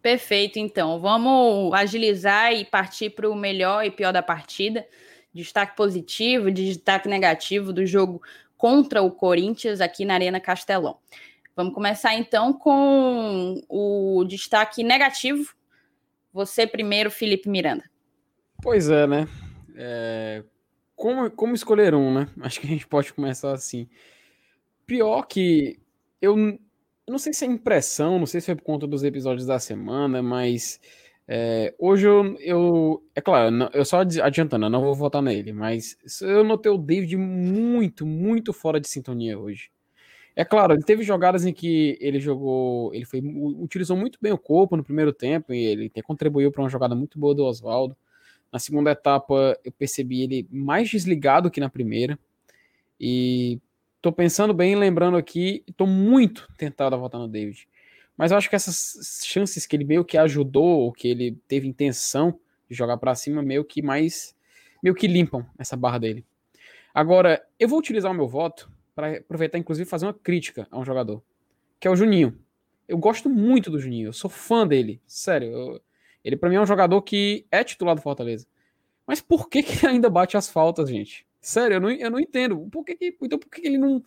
Speaker 1: Perfeito, então. Vamos agilizar e partir para o melhor e pior da partida. Destaque positivo, destaque negativo do jogo contra o Corinthians aqui na Arena Castelão. Vamos começar então com o destaque negativo. Você primeiro, Felipe Miranda.
Speaker 2: Pois é, né? É... Como, como escolher um, né? Acho que a gente pode começar assim. Pior que eu, não sei se é impressão, não sei se foi por conta dos episódios da semana, mas é, hoje eu, eu, É claro, eu só adiantando, eu não vou votar nele, mas eu notei o David muito, muito fora de sintonia hoje. É claro, ele teve jogadas em que ele jogou. Ele foi, utilizou muito bem o corpo no primeiro tempo e ele contribuiu para uma jogada muito boa do Oswaldo. Na segunda etapa, eu percebi ele mais desligado que na primeira. E tô pensando bem, lembrando aqui, tô muito tentado a votar no David. Mas eu acho que essas chances que ele meio que ajudou, ou que ele teve intenção de jogar para cima, meio que mais. meio que limpam essa barra dele. Agora, eu vou utilizar o meu voto para aproveitar, inclusive, fazer uma crítica a um jogador, que é o Juninho. Eu gosto muito do Juninho, eu sou fã dele, sério. Eu, ele, para mim, é um jogador que é titular do Fortaleza. Mas por que, que ainda bate as faltas, gente? Sério, eu não, eu não entendo. Por que, que então, por que, que ele não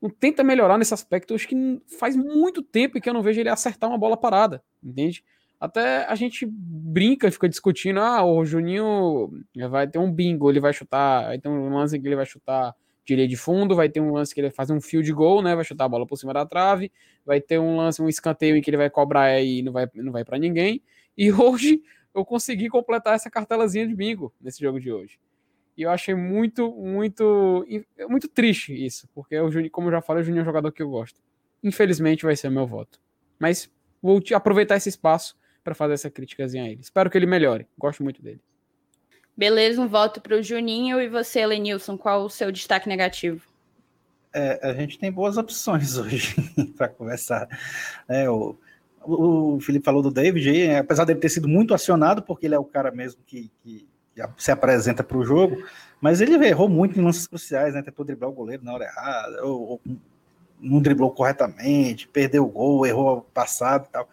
Speaker 2: não tenta melhorar nesse aspecto. Eu acho que faz muito tempo que eu não vejo ele acertar uma bola parada, entende? Até a gente brinca e fica discutindo: ah, o Juninho vai ter um bingo, ele vai chutar, vai ter um lance que ele vai chutar de linha de fundo, vai ter um lance que ele vai fazer um field goal, né? Vai chutar a bola por cima da trave, vai ter um lance, um escanteio em que ele vai cobrar e não vai, não vai para ninguém. E <laughs> hoje eu consegui completar essa cartelazinha de bingo nesse jogo de hoje. E eu achei muito, muito, muito triste isso, porque o como eu já falei, o Juninho é um jogador que eu gosto. Infelizmente vai ser o meu voto. Mas vou aproveitar esse espaço para fazer essa criticazinha a ele. Espero que ele melhore. Gosto muito dele.
Speaker 1: Beleza, um voto para o Juninho. E você, Lenilson, qual o seu destaque negativo?
Speaker 3: É, a gente tem boas opções <laughs> hoje para conversar. É, o, o Felipe falou do David, apesar dele ter sido muito acionado, porque ele é o cara mesmo que, que se apresenta para o jogo, mas ele errou muito em lances cruciais, né? Tentou driblar o goleiro na hora errada, ou, ou não driblou corretamente, perdeu o gol, errou o passado e tal.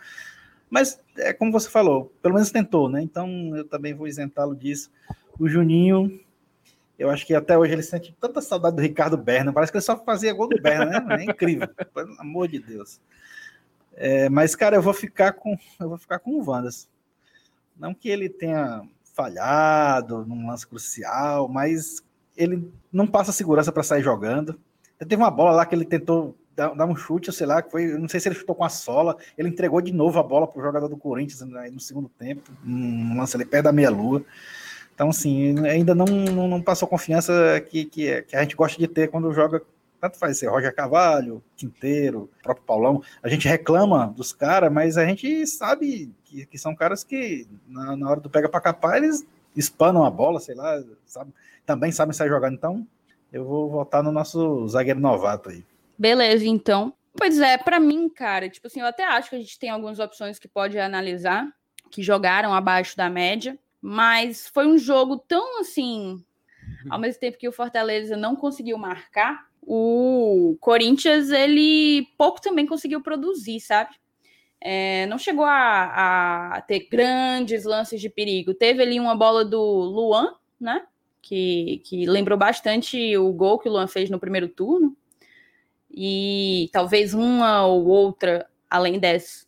Speaker 3: Mas é como você falou, pelo menos tentou, né? Então eu também vou isentá-lo disso. O Juninho, eu acho que até hoje ele sente tanta saudade do Ricardo Berna, parece que ele só fazia gol do Berna, né? É incrível, <laughs> pelo amor de Deus. É, mas, cara, eu vou ficar com eu vou ficar com o Vandas. Não que ele tenha falhado num lance crucial, mas ele não passa segurança para sair jogando. Teve uma bola lá que ele tentou dar um chute, sei lá, que foi, não sei se ele chutou com a sola, ele entregou de novo a bola para o jogador do Corinthians no segundo tempo, um lance ali perto da meia-lua. Então, assim, ainda não, não, não passou confiança que, que, que, a gente gosta de ter quando joga, tanto faz ser Roger Carvalho, Quinteiro, próprio Paulão. A gente reclama dos caras, mas a gente sabe que, que são caras que, na, na hora do pega para capar, eles espanam a bola, sei lá, sabe? também sabem sair jogando. Então, eu vou votar no nosso zagueiro novato aí.
Speaker 1: Beleza, então. Pois é, para mim, cara, tipo assim, eu até acho que a gente tem algumas opções que pode analisar, que jogaram abaixo da média. Mas foi um jogo tão assim. <laughs> Ao mesmo tempo que o Fortaleza não conseguiu marcar, o Corinthians ele pouco também conseguiu produzir, sabe? É, não chegou a, a, ter grandes lances de perigo. Teve ali uma bola do Luan, né? Que, que lembrou bastante o gol que o Luan fez no primeiro turno. E talvez uma ou outra além dessa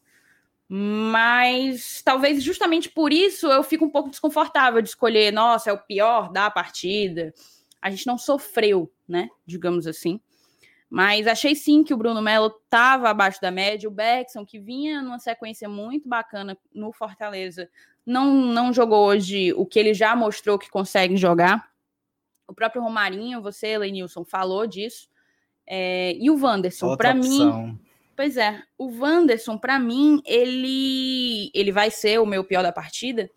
Speaker 1: mas talvez justamente por isso eu fico um pouco desconfortável de escolher, nossa, é o pior da partida. A gente não sofreu, né? Digamos assim. Mas achei sim que o Bruno Melo estava abaixo da média. O Beckson, que vinha numa sequência muito bacana no Fortaleza, não, não jogou hoje o que ele já mostrou que consegue jogar. O próprio Romarinho, você, Lenilson, falou disso. É, e o Wanderson, para mim, Pois é, o Wanderson, para mim, ele, ele vai ser o meu pior da partida,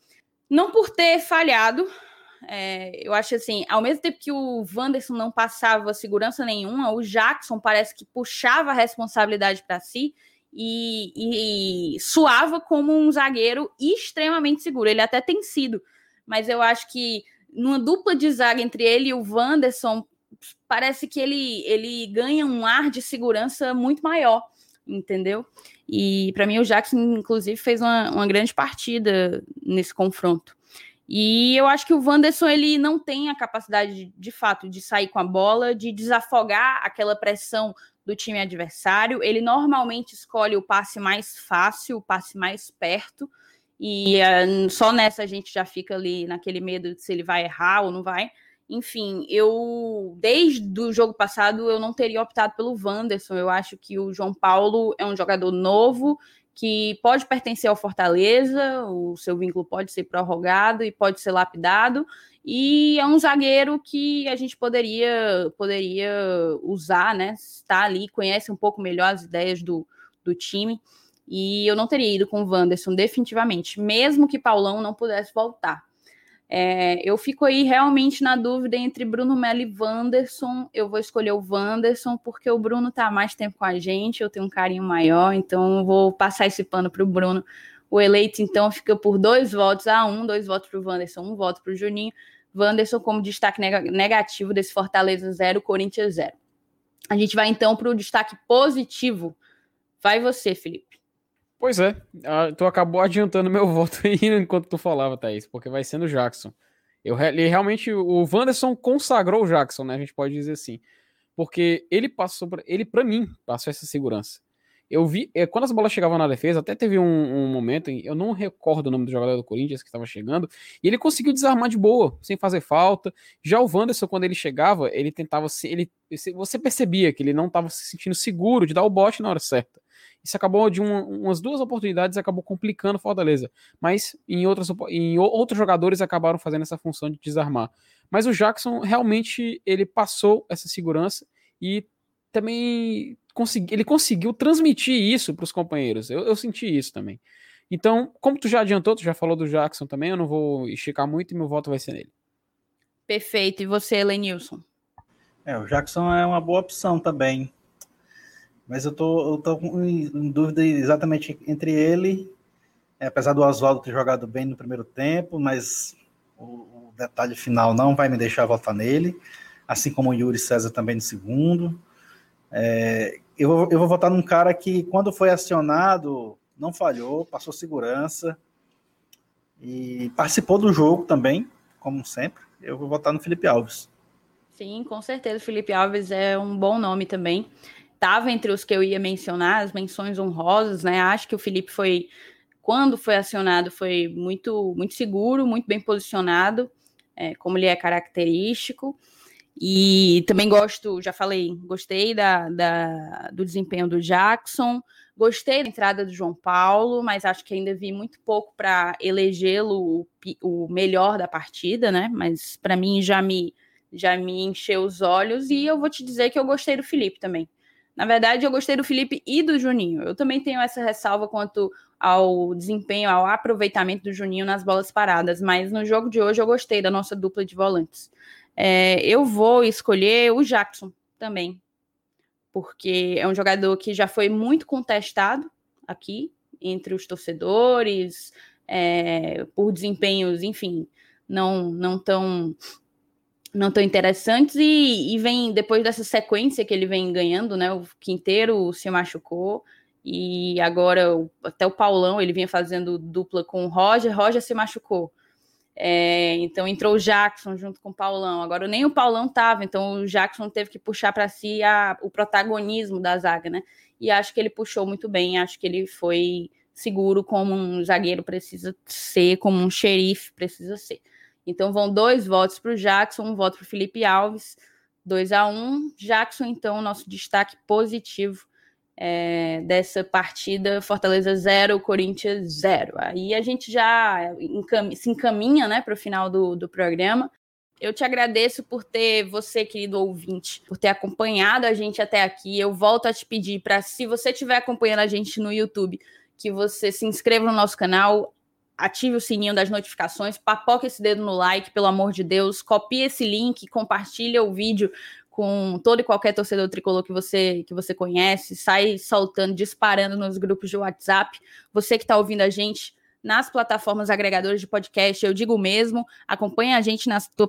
Speaker 1: não por ter falhado. É, eu acho assim, ao mesmo tempo que o Wanderson não passava segurança nenhuma, o Jackson parece que puxava a responsabilidade para si e, e suava como um zagueiro extremamente seguro. Ele até tem sido, mas eu acho que numa dupla de zaga entre ele e o Wanderson, parece que ele, ele ganha um ar de segurança muito maior entendeu? E para mim o Jackson, inclusive, fez uma, uma grande partida nesse confronto. E eu acho que o Wanderson ele não tem a capacidade de, de fato de sair com a bola, de desafogar aquela pressão do time adversário. Ele normalmente escolhe o passe mais fácil, o passe mais perto. E uh, só nessa a gente já fica ali naquele medo de se ele vai errar ou não vai. Enfim, eu desde o jogo passado eu não teria optado pelo Wanderson. Eu acho que o João Paulo é um jogador novo que pode pertencer ao Fortaleza, o seu vínculo pode ser prorrogado e pode ser lapidado, e é um zagueiro que a gente poderia poderia usar, né? Está ali, conhece um pouco melhor as ideias do, do time. E eu não teria ido com o Wanderson, definitivamente, mesmo que Paulão não pudesse voltar. É, eu fico aí realmente na dúvida entre Bruno Melo e Wanderson. Eu vou escolher o Wanderson, porque o Bruno está mais tempo com a gente, eu tenho um carinho maior, então vou passar esse pano para o Bruno. O eleito, então, fica por dois votos a um, dois votos para o Wanderson, um voto para o Juninho. Wanderson como destaque negativo desse Fortaleza 0, Corinthians 0. A gente vai então para o destaque positivo. Vai você, Felipe.
Speaker 2: Pois é, tu acabou adiantando meu <laughs> voto aí enquanto tu falava, Thaís, porque vai sendo Jackson. Eu, ele realmente, o Wanderson consagrou o Jackson, né? A gente pode dizer assim. Porque ele passou, ele para mim, passou essa segurança. Eu vi, é, quando as bolas chegavam na defesa, até teve um, um momento, eu não recordo o nome do jogador do Corinthians que estava chegando, e ele conseguiu desarmar de boa, sem fazer falta. Já o Wanderson, quando ele chegava, ele tentava, ele, você percebia que ele não estava se sentindo seguro de dar o bote na hora certa. Isso acabou de uma, umas duas oportunidades, acabou complicando Fortaleza. Mas em, outras, em outros jogadores acabaram fazendo essa função de desarmar. Mas o Jackson realmente ele passou essa segurança e também consegui, ele conseguiu transmitir isso para os companheiros. Eu, eu, senti isso também. Então, como tu já adiantou, tu já falou do Jackson também, eu não vou esticar muito e meu voto vai ser nele.
Speaker 1: Perfeito. E você, Lenilson?
Speaker 3: É, o Jackson é uma boa opção também. Mas eu tô, eu tô em dúvida exatamente entre ele, é, apesar do Oswaldo ter jogado bem no primeiro tempo, mas o, o, detalhe final não vai me deixar votar nele, assim como o Yuri César também no segundo. É, eu, eu vou votar num cara que, quando foi acionado, não falhou, passou segurança e participou do jogo também, como sempre. Eu vou votar no Felipe Alves.
Speaker 1: Sim, com certeza. Felipe Alves é um bom nome também estava entre os que eu ia mencionar, as menções honrosas, né? Acho que o Felipe foi, quando foi acionado, foi muito, muito seguro, muito bem posicionado, é, como ele é característico. E também gosto, já falei, gostei da, da, do desempenho do Jackson. Gostei da entrada do João Paulo, mas acho que ainda vi muito pouco para elegê-lo o, o melhor da partida, né? Mas para mim já me já me encheu os olhos e eu vou te dizer que eu gostei do Felipe também. Na verdade, eu gostei do Felipe e do Juninho. Eu também tenho essa ressalva quanto ao desempenho, ao aproveitamento do Juninho nas bolas paradas, mas no jogo de hoje eu gostei da nossa dupla de volantes. É, eu vou escolher o Jackson também, porque é um jogador que já foi muito contestado aqui entre os torcedores, é, por desempenhos, enfim, não, não tão não tão interessantes e, e, vem depois dessa sequência que ele vem ganhando, né? O Quinteiro se machucou e agora até o Paulão ele vinha fazendo dupla com o Roger, Roger se machucou. É, então entrou o Jackson junto com o Paulão. Agora nem o Paulão tava, então o Jackson teve que puxar para si a, o protagonismo da zaga, né? E acho que ele puxou muito bem, acho que ele foi seguro como um zagueiro precisa ser, como um xerife precisa ser. Então vão dois votos para o Jackson, um voto para o Felipe Alves, 2 a 1 um. Jackson, então, nosso destaque positivo é, dessa partida, Fortaleza 0, Corinthians 0. Aí a gente já encam se encaminha né, para o final do, do programa. Eu te agradeço por ter, você, querido ouvinte, por ter acompanhado a gente até aqui. Eu volto a te pedir para, se você estiver acompanhando a gente no YouTube, que você se inscreva no nosso canal, ative o sininho das notificações, papoca esse dedo no like, pelo amor de Deus, copie esse link, compartilha o vídeo com todo e qualquer torcedor tricolor que você que você conhece, sai soltando, disparando nos grupos de WhatsApp. Você que está ouvindo a gente nas plataformas agregadoras de podcast, eu digo mesmo, acompanha a gente na, tua,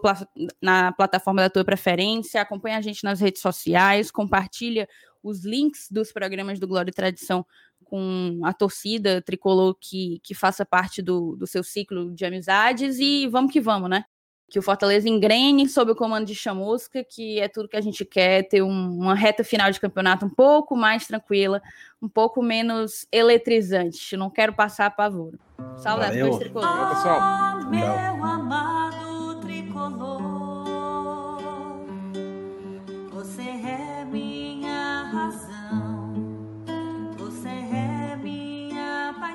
Speaker 1: na plataforma da tua preferência, acompanha a gente nas redes sociais, compartilha os links dos programas do Glória e Tradição com a torcida tricolor que, que faça parte do, do seu ciclo de amizades e vamos que vamos, né? que o Fortaleza engrene sob o comando de Chamusca, que é tudo que a gente quer, ter um, uma reta final de campeonato um pouco mais tranquila, um pouco menos eletrizante. Não quero passar pavor. Saudades tricolor.
Speaker 2: Pessoal.
Speaker 4: Oh, meu amado tricolor,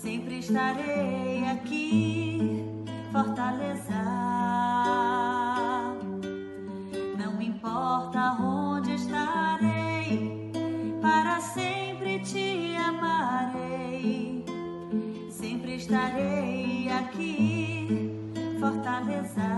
Speaker 4: Sempre estarei aqui, Fortaleza. Não importa onde estarei, para sempre te amarei. Sempre estarei aqui fortaleza.